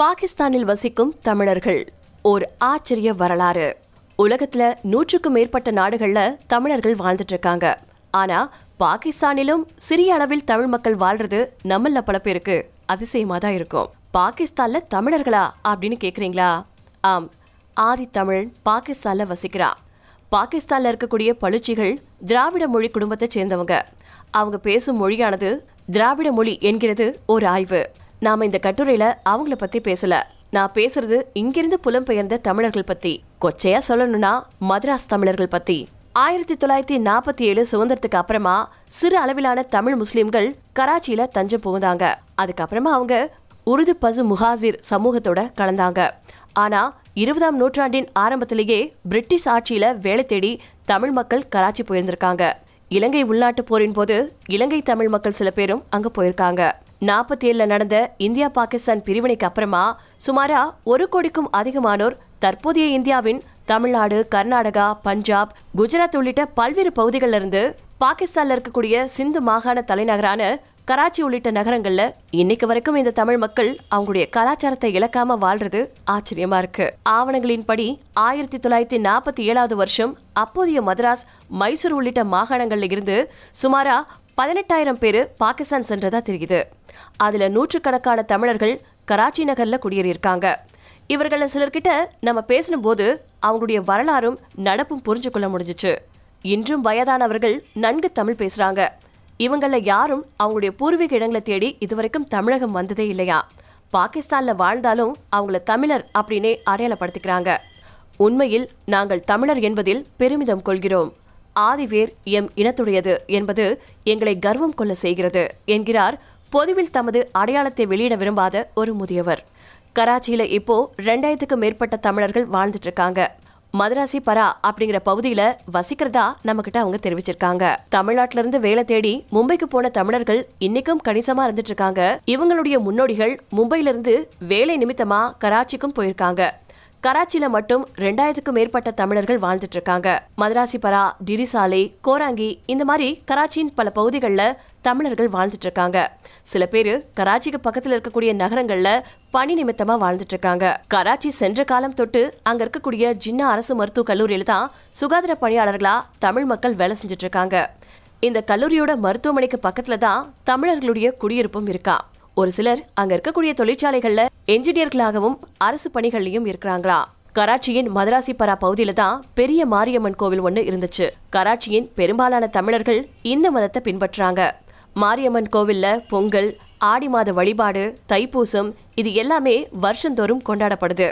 பாகிஸ்தானில் வசிக்கும் தமிழர்கள். ஒரு ஆச்சரிய வரலாறு. உலகத்துல நூற்றுக்கும் மேற்பட்ட நாடுகள்ல தமிழர்கள் வாழ்ந்துட்டு இருக்காங்க ஆனா பாகிஸ்தானிலும் சிறிய அளவில் தமிழ் மக்கள் வாழ்றது நம்மள பல பேருக்கு அதிசயமா தான் இருக்கும். பாகிஸ்தான்ல தமிழர்களா அப்படின்னு கேக்குறீங்களா? ஆம் ஆதி தமிழ் பாகிஸ்தான்ல வசிக்கிறா. பாகிஸ்தான்ல இருக்கக்கூடிய பளுச்சிகள் திராவிட மொழி குடும்பத்தை சேர்ந்தவங்க. அவங்க பேசும் மொழியானது திராவிட மொழி என்கிறது ஒரு ஆய்வு. நாம இந்த கட்டுரையில அவங்கள பத்தி பேசல. நான் பேசுறது இங்கிருந்து புலம்பெயர்ந்த தமிழர்கள் பத்தி. கொச்சையா சொல்லணும்னா மதராஸ் தமிழர்கள் பத்தி. ஆயிரத்தி தொள்ளாயிரத்தி நாற்பத்தி ஏழு சுதந்திரத்துக்கு அப்புறமா சிறு அளவிலான தமிழ் முஸ்லிம்கள் கராச்சியில தஞ்சம் புகுந்தாங்க. அதுக்கப்புறமா அவங்க உருது பசு முஹாசிர் சமூகத்தோட கலந்தாங்க. ஆனா இருபதாம் நூற்றாண்டின் ஆரம்பத்திலேயே பிரிட்டிஷ் ஆட்சியில வேலை தேடி தமிழ் மக்கள் கராச்சி போயிருந்திருக்காங்க. இலங்கை உள்நாட்டு போரின் போது இலங்கை தமிழ் மக்கள் சில பேரும் அங்க போயிருக்காங்க. நாற்பத்தி ஏழில் நடந்த இந்தியா பாகிஸ்தான் பிரிவினைக்கு அப்புறமா சுமாரா ஒரு கோடிக்கும் அதிகமானோர் தற்போதைய இந்தியாவின் தமிழ்நாடு கர்நாடகா பஞ்சாப் குஜராத் உள்ளிட்ட பல்வேறு பகுதிகளிலிருந்து பாகிஸ்தானில் பாகிஸ்தான்ல இருக்கக்கூடிய சிந்து மாகாண தலைநகரான கராச்சி உள்ளிட்ட நகரங்கள்ல இன்னைக்கு வரைக்கும் இந்த தமிழ் மக்கள் அவங்களுடைய கலாச்சாரத்தை இழக்காம வாழ்றது ஆச்சரியமா இருக்கு. ஆவணங்களின்படி ஆயிரத்தி தொள்ளாயிரத்தி நாற்பத்தி ஏழாவது வருஷம் அப்போதைய மதராஸ் மைசூர் உள்ளிட்ட மாகாணங்கள்ல இருந்து சுமாரா பதினெட்டாயிரம் பேர் பாகிஸ்தான் சென்றதா தெரியுது. அதுல நூற்றுக்கணக்கான தமிழர்கள் கராச்சி நகர்ல குடியேறியிருக்காங்க. இவர்கள சிலர்கிட்ட நம்ம பேசின போது அவங்களுடைய வரலாறும் நடப்பும் புரிஞ்சு கொள்ள முடிஞ்சுச்சு. இன்றும் வயதானவர்கள் நன்கு தமிழ் பேசுறாங்க. இவங்கள யாரும் அவங்களுடைய பூர்வீக இடங்களை தேடி இதுவரைக்கும் தமிழகம் வந்ததே இல்லையா? பாகிஸ்தான்ல வாழ்ந்தாலும் அவங்கள தமிழர் அப்படின்னே அடையாளப்படுத்திக்கிறாங்க. உண்மையில் நாங்கள் தமிழர் என்பதில் பெருமிதம் கொள்கிறோம். ஆதிவேர் எம் இனத்துடையது என்பது எங்களை கர்வம் கொள்ள செய்கிறது என்கிறார் பொதுவில் தமது அடையாளத்தை வெளியிட விரும்பாத ஒரு முதியவர். கராச்சியில இப்போ ரெண்டாயிரத்துக்கு மேற்பட்ட தமிழர்கள் வாழ்ந்துட்டு இருக்காங்க மதராசி பரா அப்படிங்கிற பகுதியில வசிக்கிறதா நம்ம கிட்ட அவங்க தெரிவிச்சிருக்காங்க. தமிழ்நாட்டில இருந்து வேலை தேடி மும்பைக்கு போன தமிழர்கள் இன்னைக்கும் கணிசமா இருந்துட்டு இருக்காங்க இவங்களுடைய முன்னோடிகள் மும்பையில இருந்து வேலை நிமித்தமா கராச்சிக்கும் போயிருக்காங்க. கராச்சியில மட்டும் ரெண்டாயிரத்துக்கும் மேற்பட்ட தமிழர்கள் வாழ்ந்துட்டு இருக்காங்க மதராசிபரா டிரிசாலை கோராங்கி இந்த மாதிரி கராச்சியின் பல பகுதிகளில் தமிழர்கள் வாழ்ந்துட்டு இருக்காங்க சில பேரு கராச்சிக்கு பக்கத்துல இருக்கக்கூடிய நகரங்கள்ல பணி நிமித்தமா வாழ்ந்துட்டு இருக்காங்க கராச்சி சென்ற காலம் தொட்டு அங்க இருக்கக்கூடிய ஜின்னா அரசு மருத்துவக் கல்லூரியில தான் சுகாதார பணியாளர்களா தமிழ் மக்கள் வேலை செஞ்சுட்டு இருக்காங்க இந்த கல்லூரியோட மருத்துவமனைக்கு பக்கத்துல தான் தமிழர்களுடைய குடியிருப்பும் இருக்கா. ஒரு சிலர் அங்க இருக்கக்கூடிய தொழிற்சாலைகள்ல என்ஜினியர்களாகவும் அரசு பணிகள்லயும் இருக்கிறாங்களா? கராச்சியின் மதராசிப்பரா பகுதியில தான் பெரிய மாரியம்மன் கோவில் ஒன்று இருந்துச்சு. கராச்சியின் பெரும்பாலான தமிழர்கள் இந்த மதத்தை பின்பற்றுறாங்க மாரியம்மன் கோவில்ல பொங்கல் ஆடி மாத வழிபாடு தைப்பூசம் இது எல்லாமே வருஷந்தோறும் கொண்டாடப்படுது.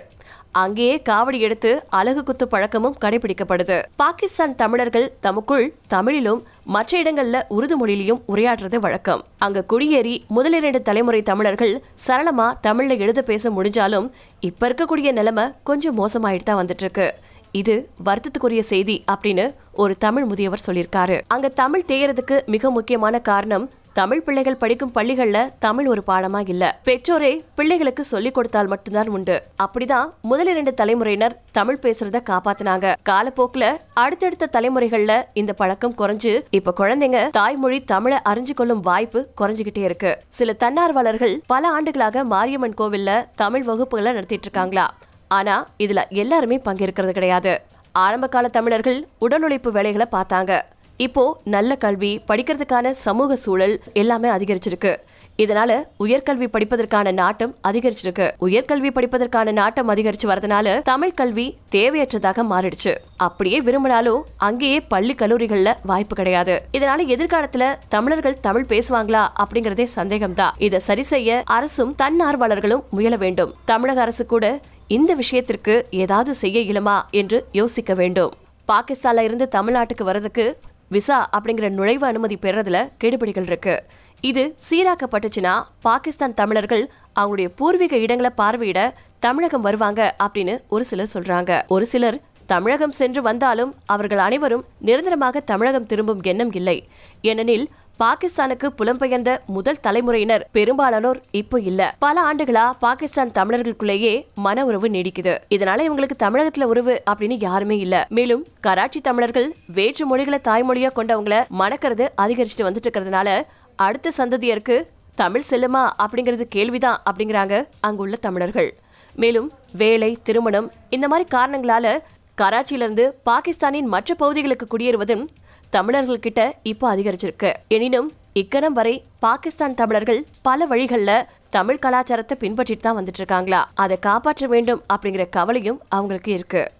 அங்கேயே காவடி எடுத்து அழகு குத்து பழக்கமும் கடைபிடிக்கப்படுது. பாகிஸ்தான் தமிழர்கள் தமக்குள் தமிழிலும் மற்ற இடங்கள்ல உருது மொழியிலும் உரையாடுறது வழக்கம். அங்க குடியேறி முதலிரண்டு தலைமுறை தமிழர்கள் சரளமா தமிழ்ல எழுத பேச முடிஞ்சாலும் இப்ப இருக்கக்கூடிய நிலைமை கொஞ்சம் மோசமாயிட்டு தான் வந்துட்டு இருக்கு இது வருத்தத்துக்குரிய செய்தி அப்படின்னு ஒரு தமிழ் முதியவர் சொல்லியிருக்காரு. அங்க தமிழ் தேயறதுக்கு மிக முக்கியமான காரணம் தமிழ் பிள்ளைகள் படிக்கும் பள்ளிகள்ல தமிழ் ஒரு பாடமா இல்ல. பெற்றோரே பிள்ளைகளுக்கு சொல்லிக் கொடுத்தால் மட்டும்தான் உண்டு. அப்படிதான் முதல் இரண்டு தலைமுறையினர் தமிழ் பேசுறத காப்பாத்தினாங்க. காலப்போக்குல அடுத்தடுத்த தலைமுறைகள்ல இந்த பழக்கம் குறைஞ்சு இப்ப குழந்தைங்க தாய்மொழி தமிழை அறிஞ்சு கொள்ளும் வாய்ப்பு குறைஞ்சுகிட்டே இருக்கு. சில தன்னார்வலர்கள் பல ஆண்டுகளாக மாரியம்மன் கோவில்ல தமிழ் வகுப்புகளை நடத்திட்டு இருக்காங்களா? ஆனா இதுல எல்லாருமே பங்கேற்கிறது கிடையாது. ஆரம்ப கால தமிழர்கள் உடல் உழைப்பு வேலைகளை பார்த்தாங்க. இப்போ நல்ல கல்வி படிக்கிறதுக்கான சமூக சூழல் எல்லாமே அதிகரிச்சிருக்கு. இதனால உயர்கல்வி படிப்பதற்கான நாட்டம் அதிகரிச்சிருக்கு. உயர்கல்வி படிப்பதற்கான நாட்டம் அதிகரிச்சு வரதுனால தமிழ் கல்வி தேவையற்றதாக மாறிடுச்சு. அப்படியே விரும்பினாலும் அங்கேயே பள்ளி கல்லூரிகள்ல வாய்ப்பு கிடையாது. இதனால எதிர்காலத்துல தமிழர்கள் தமிழ் பேசுவாங்களா அப்படிங்கறதே சந்தேகம்தான். இதை சரி செய்ய அரசும் தன்னார்வலர்களும் முயல வேண்டும். தமிழக அரசு கூட இந்த விஷயத்திற்கு ஏதாவது செய்ய இயலுமா என்று யோசிக்க வேண்டும். பாகிஸ்தான்ல இருந்து தமிழ்நாட்டுக்கு வர்றதுக்கு விசா அப்படிங்கிற நுழைவு அனுமதி பெறதுல கெடுபிடிகள் இருக்கு. இது சீராக்கப்பட்டுச்சுன்னா பாகிஸ்தான் தமிழர்கள் அவங்களுடைய பூர்வீக இடங்களை பார்வையிட தமிழகம் வருவாங்க அப்படின்னு ஒரு சிலர் சொல்றாங்க. ஒரு சிலர் தமிழகம் சென்று வந்தாலும் அவர்கள் அனைவரும் நிரந்தரமாக தமிழகம் திரும்பும் எண்ணம் இல்லை. ஏனெனில் பாகிஸ்தானுக்கு புலம்பெயர்ந்த முதல் தலைமுறையினர் பெரும்பாலானோர் இப்போ இல்ல. பல ஆண்டுகளா பாகிஸ்தான் தமிழர்களுக்குள்ளேயே மன உறவு நீடிக்குது. இதனால இவங்களுக்கு தமிழகத்துல உறவு அப்படின்னு யாருமே இல்ல. மேலும் கராச்சி தமிழர்கள் வேற்று மொழிகளை தாய்மொழியா கொண்டவங்கள மணக்கிறது அதிகரிச்சுட்டு வந்துட்டு இருக்கிறதுனால அடுத்த சந்ததியருக்கு தமிழ் செல்லுமா அப்படிங்கிறது கேள்விதான் அப்படிங்கிறாங்க அங்குள்ள தமிழர்கள். மேலும் வேலை திருமணம் இந்த மாதிரி காரணங்களால கராச்சியிலிருந்து பாகிஸ்தானின் மற்ற பகுதிகளுக்கு குடியேறுவதும் தமிழர்கள்கிட்ட இப்போ அதிகரிச்சிருக்கு. எனினும் இக்கணம் வரை பாகிஸ்தான் தமிழர்கள் பல வழிகளில் தமிழ் கலாச்சாரத்தை பின்பற்றிட்டு தான் வந்துட்டு இருக்காங்களா? அதை காப்பாற்ற வேண்டும் அப்படிங்கிற கவலையும் அவங்களுக்கு இருக்கு.